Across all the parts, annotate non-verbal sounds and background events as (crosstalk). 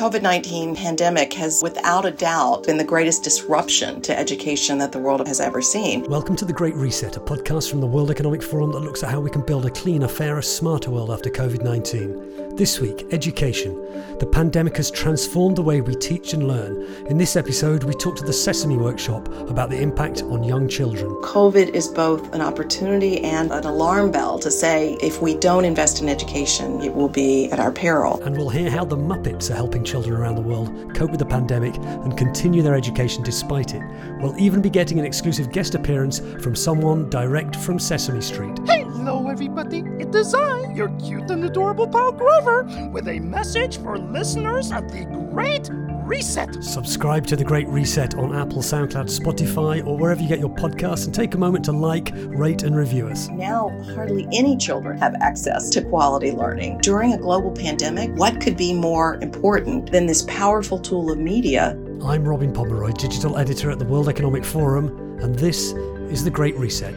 COVID 19 pandemic has without a doubt been the greatest disruption to education that the world has ever seen. Welcome to The Great Reset, a podcast from the World Economic Forum that looks at how we can build a cleaner, fairer, smarter world after COVID 19. This week, education. The pandemic has transformed the way we teach and learn. In this episode, we talk to the Sesame Workshop about the impact on young children. COVID is both an opportunity and an alarm bell to say if we don't invest in education, it will be at our peril. And we'll hear how the Muppets are helping children around the world cope with the pandemic and continue their education despite it. We'll even be getting an exclusive guest appearance from someone direct from Sesame Street. Hello, everybody. It is I, your cute and adorable pal Grover, with a message for listeners of the Great Reset. Subscribe to The Great Reset on Apple, SoundCloud, Spotify, or wherever you get your podcasts, and take a moment to like, rate, and review us. Now, hardly any children have access to quality learning. During a global pandemic, what could be more important than this powerful tool of media? I'm Robin Pomeroy, digital editor at the World Economic Forum, and this is The Great Reset.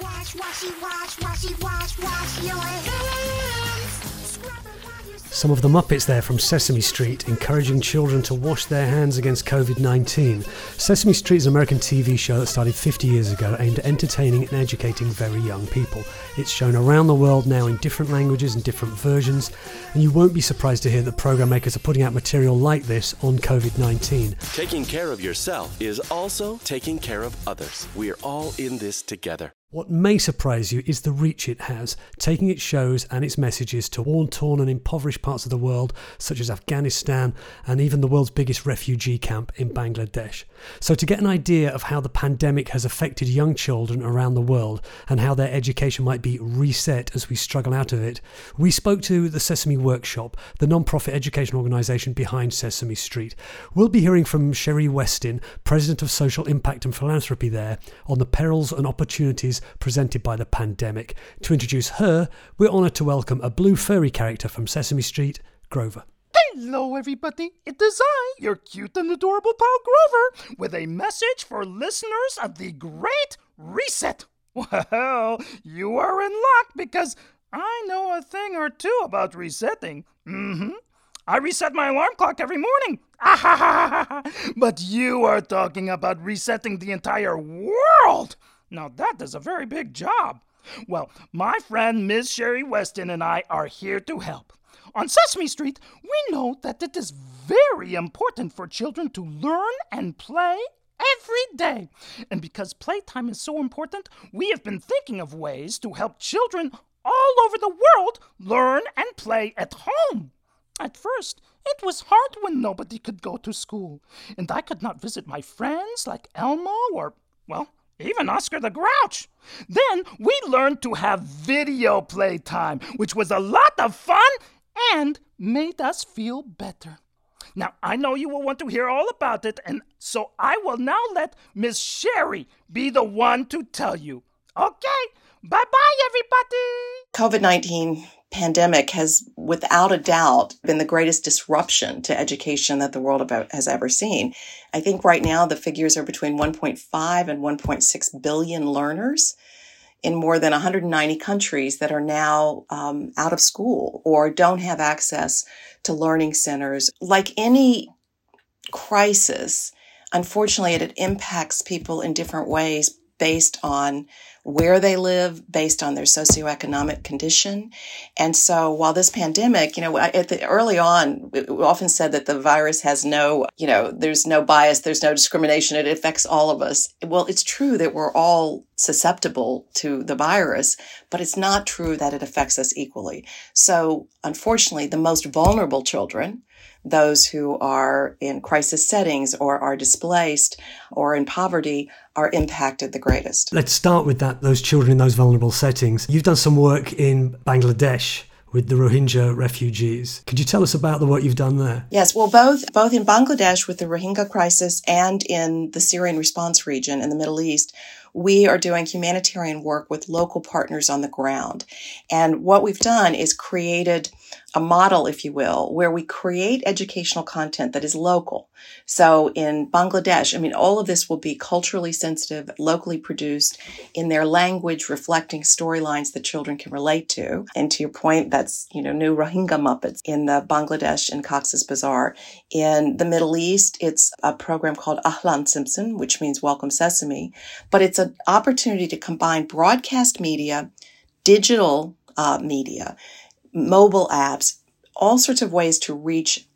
Wash, washy, wash, washy, wash, wash your hands. Some of the Muppets there from Sesame Street encouraging children to wash their hands against COVID 19. Sesame Street is an American TV show that started 50 years ago aimed at entertaining and educating very young people. It's shown around the world now in different languages and different versions, and you won't be surprised to hear that program makers are putting out material like this on COVID 19. Taking care of yourself is also taking care of others. We are all in this together. What may surprise you is the reach it has, taking its shows and its messages to war torn and impoverished parts of the world, such as Afghanistan and even the world's biggest refugee camp in Bangladesh. So, to get an idea of how the pandemic has affected young children around the world and how their education might be reset as we struggle out of it, we spoke to the Sesame Workshop, the non profit education organisation behind Sesame Street. We'll be hearing from Sherrie Westin, President of Social Impact and Philanthropy there, on the perils and opportunities presented by the pandemic. To introduce her, we're honoured to welcome a blue furry character from Sesame Street, Grover. Hello, everybody. It is I, your cute and adorable pal Grover, with a message for listeners of the Great Reset. (laughs) Well, you are in luck because I know a thing or two about resetting. Mm-hmm. I reset my alarm clock every morning. (laughs) But you are talking about resetting the entire world. Now, that is a very big job. Well, my friend Miss Sherrie Westin and I are here to help. On Sesame Street, we know that it is very important for children to learn and play every day. And because playtime is so important, we have been thinking of ways to help children all over the world learn and play at home. At first, it was hard when nobody could go to school, and I could not visit my friends like Elmo or, well, even Oscar the Grouch. Then we learned to have video playtime, which was a lot of fun and made us feel better. Now, I know you will want to hear all about it, and so I will now let Miss Sherrie be the one to tell you. Okay, bye bye, everybody. COVID 19 pandemic has without a doubt been the greatest disruption to education that the world has ever seen. I think right now the figures are between 1.5 and 1.6 billion learners in more than 190 countries that are now um, out of school or don't have access to learning centers. Like any crisis, unfortunately, it, it impacts people in different ways based on where they live, based on their socioeconomic condition. And so while this pandemic, you know, at the early on, we often said that the virus has no, you know, there's no bias, there's no discrimination, it affects all of us. Well, it's true that we're all susceptible to the virus, but it's not true that it affects us equally. So unfortunately, the most vulnerable children, those who are in crisis settings or are displaced or in poverty are impacted the greatest. Let's start with that, those children in those vulnerable settings. You've done some work in Bangladesh with the Rohingya refugees. Could you tell us about the work you've done there? Yes, well, both both in Bangladesh with the Rohingya crisis and in the Syrian response region in the Middle East, we are doing humanitarian work with local partners on the ground. And what we've done is created a model, if you will, where we create educational content that is local. So in Bangladesh, I mean, all of this will be culturally sensitive, locally produced in their language, reflecting storylines that children can relate to. And to your point, that's, you know, new Rohingya Muppets in the Bangladesh and Cox's Bazar. In the Middle East, it's a program called Ahlan Simsim, which means Welcome Sesame, but it's an opportunity to combine broadcast media, digital uh, media, mobile apps, all sorts of ways to reach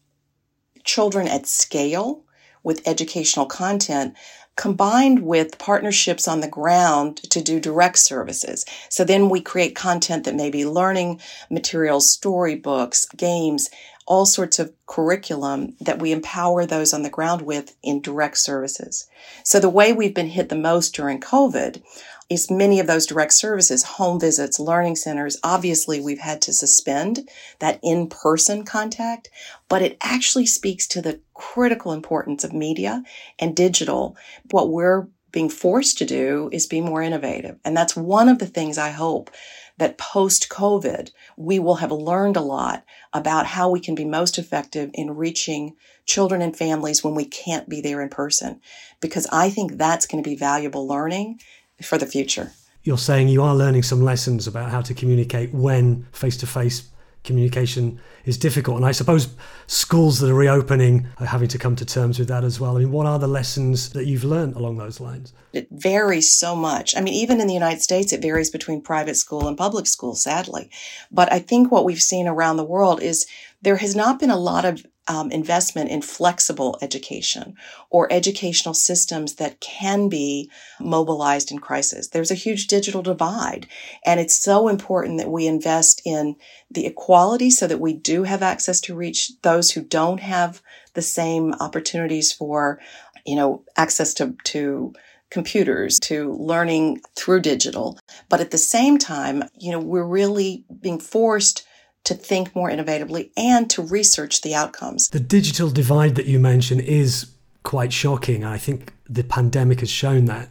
children at scale with educational content combined with partnerships on the ground to do direct services. So then we create content that may be learning materials, storybooks, games, all sorts of curriculum that we empower those on the ground with in direct services. So the way we've been hit the most during COVID is many of those direct services, home visits, learning centers. Obviously, we've had to suspend that in-person contact, but it actually speaks to the critical importance of media and digital. What we're being forced to do is be more innovative. And that's one of the things I hope that post COVID, we will have learned a lot about how we can be most effective in reaching children and families when we can't be there in person. Because I think that's going to be valuable learning for the future. You're saying you are learning some lessons about how to communicate when face to face communication is difficult. And I suppose schools that are reopening are having to come to terms with that as well. I mean, what are the lessons that you've learned along those lines? It varies so much. I mean, even in the United States, it varies between private school and public school, sadly. But I think what we've seen around the world is there has not been a lot of um, investment in flexible education or educational systems that can be mobilized in crisis. There's a huge digital divide, and it's so important that we invest in the equality so that we do have access to reach those who don't have the same opportunities for, you know, access to, to computers to learning through digital. But at the same time, you know, we're really being forced to think more innovatively and to research the outcomes. The digital divide that you mentioned is quite shocking. I think the pandemic has shown that.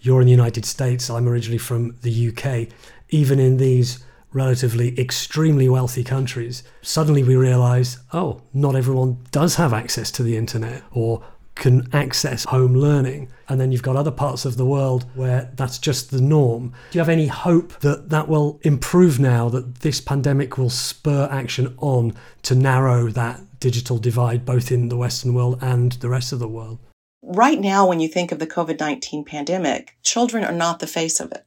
You're in the United States, I'm originally from the UK. Even in these relatively extremely wealthy countries, suddenly we realize, oh, not everyone does have access to the internet or can access home learning. And then you've got other parts of the world where that's just the norm. Do you have any hope that that will improve now, that this pandemic will spur action on to narrow that digital divide both in the Western world and the rest of the world? Right now, when you think of the COVID 19 pandemic, children are not the face of it.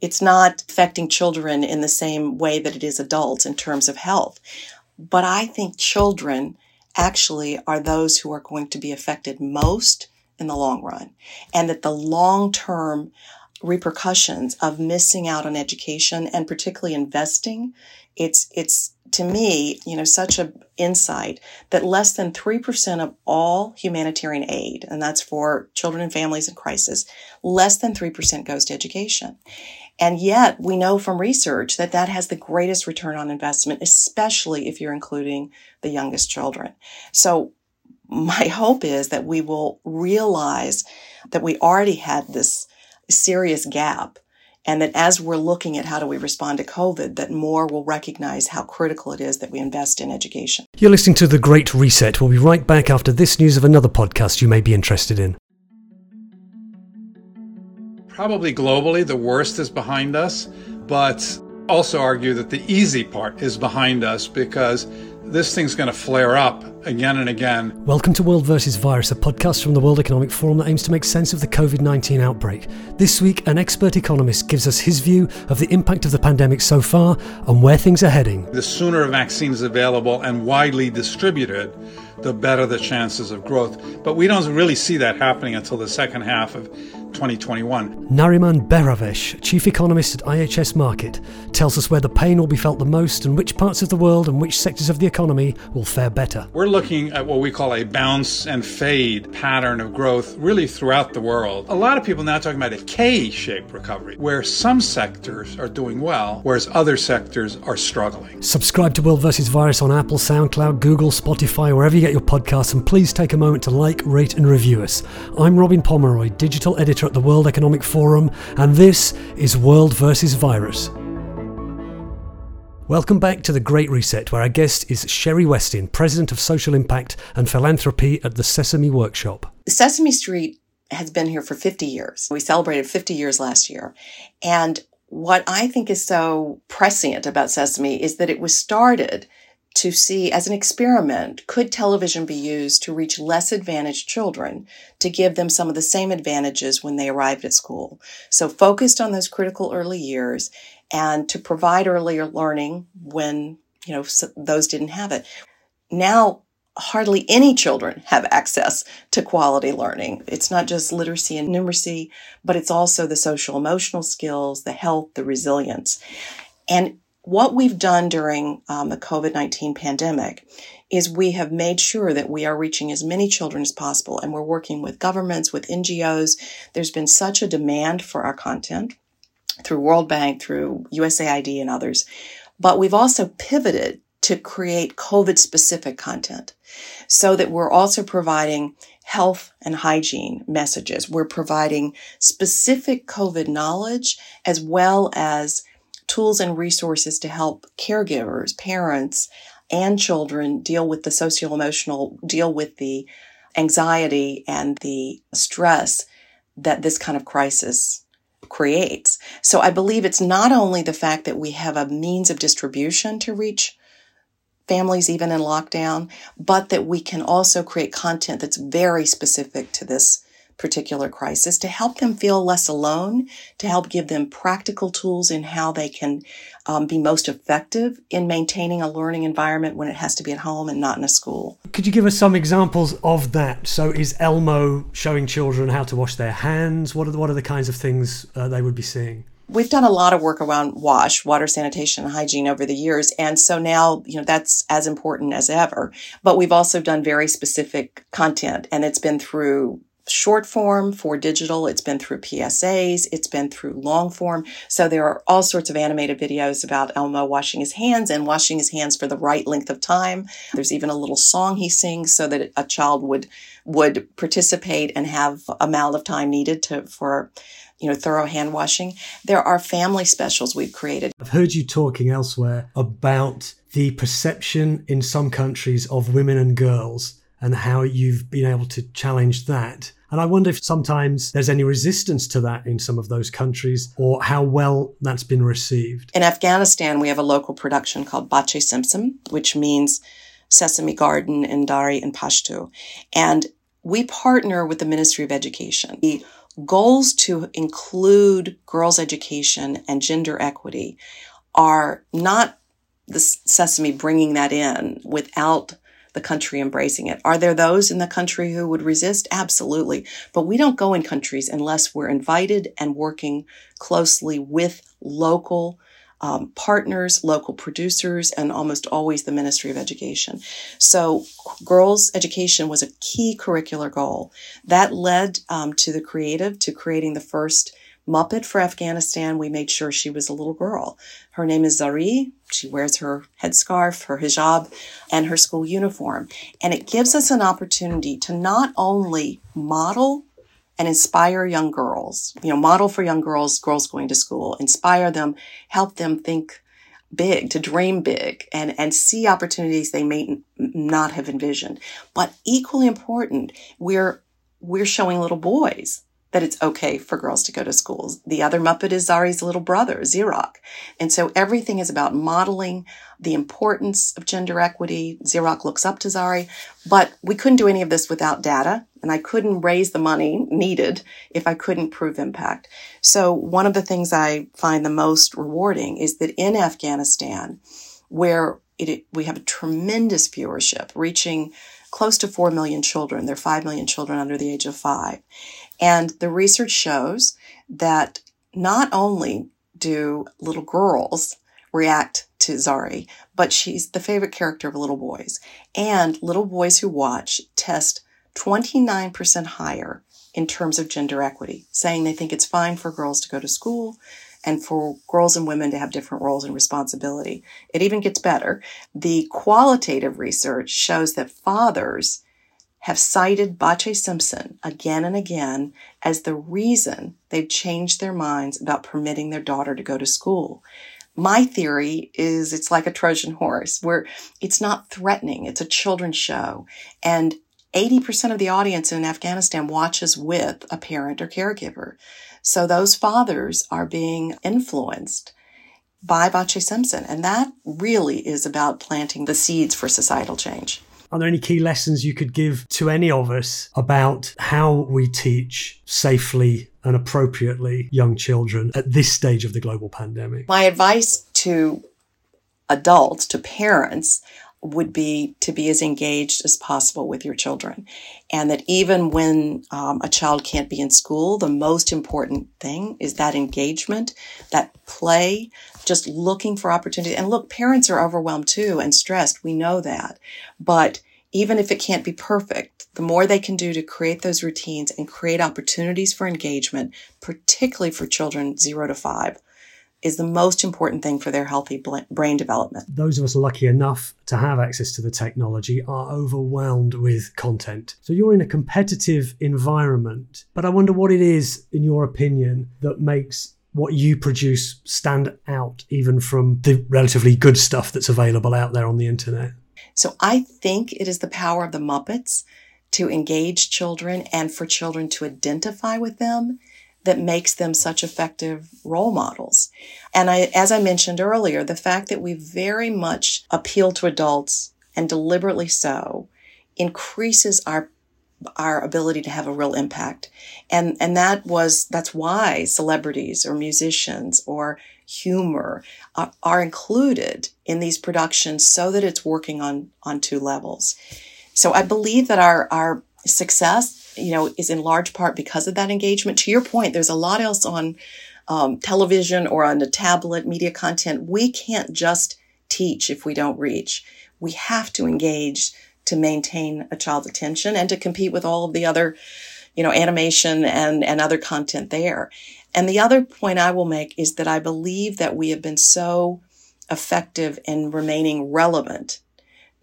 It's not affecting children in the same way that it is adults in terms of health. But I think children actually are those who are going to be affected most in the long run. And that the long term repercussions of missing out on education and particularly investing, it's, it's to me, you know, such an insight that less than 3% of all humanitarian aid, and that's for children and families in crisis, less than 3% goes to education. And yet we know from research that that has the greatest return on investment, especially if you're including the youngest children. So my (laughs) hope is that we will realize that we already had this serious gap and that as we're looking at how do we respond to COVID, that more will recognize how critical it is that we invest in education. You're listening to The Great Reset. We'll be right back after this news of another podcast you may be interested in probably globally the worst is behind us, but also argue that the easy part is behind us because this thing's going to flare up again and again. Welcome to World versus Virus, a podcast from the World Economic Forum that aims to make sense of the COVID 19 outbreak. This week, an expert economist gives us his view of the impact of the pandemic so far and where things are heading. The sooner a vaccine is available and widely distributed, the better the chances of growth. But we don't really see that happening until the second half of 2021. Nariman Behravesh, chief economist at IHS Markit, tells us where the pain will be felt the most and which parts of the world and which sectors of the economy will fare better. We're looking at what we call a bounce and fade pattern of growth really throughout the world. A lot of people now talking about a K shaped recovery, where some sectors are doing well, whereas other sectors are struggling. Subscribe to World vs. Virus on Apple, SoundCloud, Google, Spotify, wherever you get your podcasts, and please take a moment to like, rate, and review us. I'm Robin Pomeroy, digital editor at the World Economic Forum, and this is World versus Virus. Welcome back to The Great Reset, where our guest is Sherrie Westin, President of Social Impact and Philanthropy at the Sesame Workshop. Sesame Street has been here for 50 years. We celebrated 50 years last year. And what I think is so prescient about Sesame is that it was started to see as an experiment could television be used to reach less advantaged children to give them some of the same advantages when they arrived at school. So focused on those critical early years and to provide earlier learning when, you know, those didn't have it. Now, hardly any children have access to quality learning. It's not just literacy and numeracy, but it's also the social emotional skills, the health, the resilience. And what we've done during um, the COVID 19 pandemic is we have made sure that we are reaching as many children as possible. And we're working with governments, with NGOs. There's been such a demand for our content through World Bank, through USAID and others. But we've also pivoted to create COVID specific content so that we're also providing health and hygiene messages. We're providing specific COVID knowledge as well as tools and resources to help caregivers, parents, and children deal with the social emotional, deal with the anxiety and the stress that this kind of crisis creates. So I believe it's not only the fact that we have a means of distribution to reach families even in lockdown, but that we can also create content that's very specific to this particular crisis to help them feel less alone, to help give them practical tools in how they can um, be most effective in maintaining a learning environment when it has to be at home and not in a school. Could you give us some examples of that? So, is Elmo showing children how to wash their hands? What are the, what are the kinds of things uh, they would be seeing? We've done a lot of work around WASH, water sanitation and hygiene over the years. And so now, you know, that's as important as ever. But we've also done very specific content and it's been through short form for digital. It's been through PSAs. It's been through long form. So there are all sorts of animated videos about Elmo washing his hands and washing his hands for the right length of time. There's even a little song he sings so that a child would, would participate and have a amount of time needed to, for, you know, thorough hand washing. There are family specials we've created. I've heard you talking elsewhere about the perception in some countries of women and girls and how you've been able to challenge that. And I wonder if sometimes there's any resistance to that in some of those countries or how well that's been received. In Afghanistan, we have a local production called Bache Simsim, which means sesame garden in Dari and Pashto. And we partner with the Ministry of Education. The goals to include girls' education and gender equity are not the sesame bringing that in without the country embracing it. Are there those in the country who would resist? Absolutely. But we don't go in countries unless we're invited and working closely with local um, partners, local producers, and almost always the Ministry of Education. So, girls' education was a key curricular goal. That led um, to the creative, to creating the first Muppet for Afghanistan, we made sure she was a little girl. Her name is Zari. She wears her headscarf, her hijab, and her school uniform. And it gives us an opportunity to not only model and inspire young girls, you know, model for young girls, girls going to school, inspire them, help them think big, to dream big and, and see opportunities they may not have envisioned. But equally important, we're, we're showing little boys that it's okay for girls to go to schools. The other Muppet is Zari's little brother, Zeerak. And so everything is about modeling the importance of gender equity. Zeerak looks up to Zari, but we couldn't do any of this without data. And I couldn't raise the money needed if I couldn't prove impact. So one of the things I find the most rewarding is that in Afghanistan, where it, we have a tremendous viewership reaching close to 4 million children. There are 5 million children under the age of five. And the research shows that not only do little girls react to Zari, but she's the favorite character of little boys. And little boys who watch test 29% higher in terms of gender equity, saying they think it's fine for girls to go to school and for girls and women to have different roles and responsibility. It even gets better. The qualitative research shows that fathers have cited Bache Simsim again and again as the reason they've changed their minds about permitting their daughter to go to school. My theory is it's like a Trojan horse where it's not threatening. It's a children's show. And 80% of the audience in Afghanistan watches with a parent or caregiver. So those fathers are being influenced by Bache Simsim. And that really is about planting the seeds for societal change. Are there any key lessons you could give to any of us about how we teach safely and appropriately young children at this stage of the global pandemic? My advice to adults, to parents, would be to be as engaged as possible with your children. And that even when um, a child can't be in school, the most important thing is that engagement, that play, just looking for opportunity. And look, parents are overwhelmed too and stressed. We know that. But even if it can't be perfect, the more they can do to create those routines and create opportunities for engagement, particularly for children zero to five, is the most important thing for their healthy brain development. Those of us lucky enough to have access to the technology are overwhelmed with content. So you're in a competitive environment, but I wonder what it is, in your opinion, that makes what you produce stand out even from the relatively good stuff that's available out there on the internet? So I think it is the power of the Muppets to engage children and for children to identify with them that makes them such effective role models. And I, as I mentioned earlier, the fact that we very much appeal to adults and deliberately so increases our our ability to have a real impact. And and that was that's why celebrities or musicians or humor are, are included in these productions so that it's working on on two levels. So I believe that our our success you know, is in large part because of that engagement. To your point, there's a lot else on um, television or on the tablet media content. We can't just teach if we don't reach. We have to engage to maintain a child's attention and to compete with all of the other, you know, animation and, and other content there. And the other point I will make is that I believe that we have been so effective in remaining relevant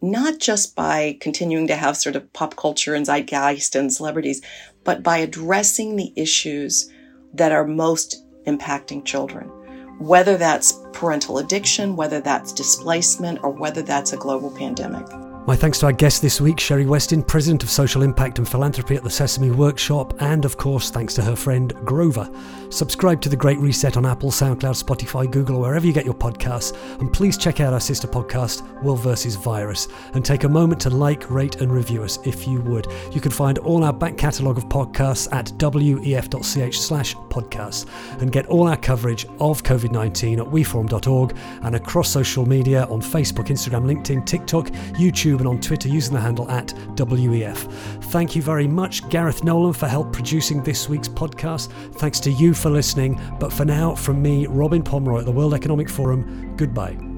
not just by continuing to have sort of pop culture and zeitgeist and celebrities, but by addressing the issues that are most impacting children. Whether that's parental addiction, whether that's displacement, or whether that's a global pandemic. My thanks to our guest this week, Sherrie Westin, President of Social Impact and Philanthropy at the Sesame Workshop, and of course, thanks to her friend Grover. Subscribe to The Great Reset on Apple, SoundCloud, Spotify, Google, or wherever you get your podcasts, and please check out our sister podcast, World vs. Virus, and take a moment to like, rate, and review us if you would. You can find all our back catalogue of podcasts at wef.ch slash podcasts, and get all our coverage of COVID 19 at weforum.org and across social media on Facebook, Instagram, LinkedIn, TikTok, YouTube YouTube and on Twitter using the handle at WEF. Thank you very much, Gareth Nolan, for help producing this week's podcast. Thanks to you for listening. But for now, from me, Robin Pomeroy at the World Economic Forum, goodbye.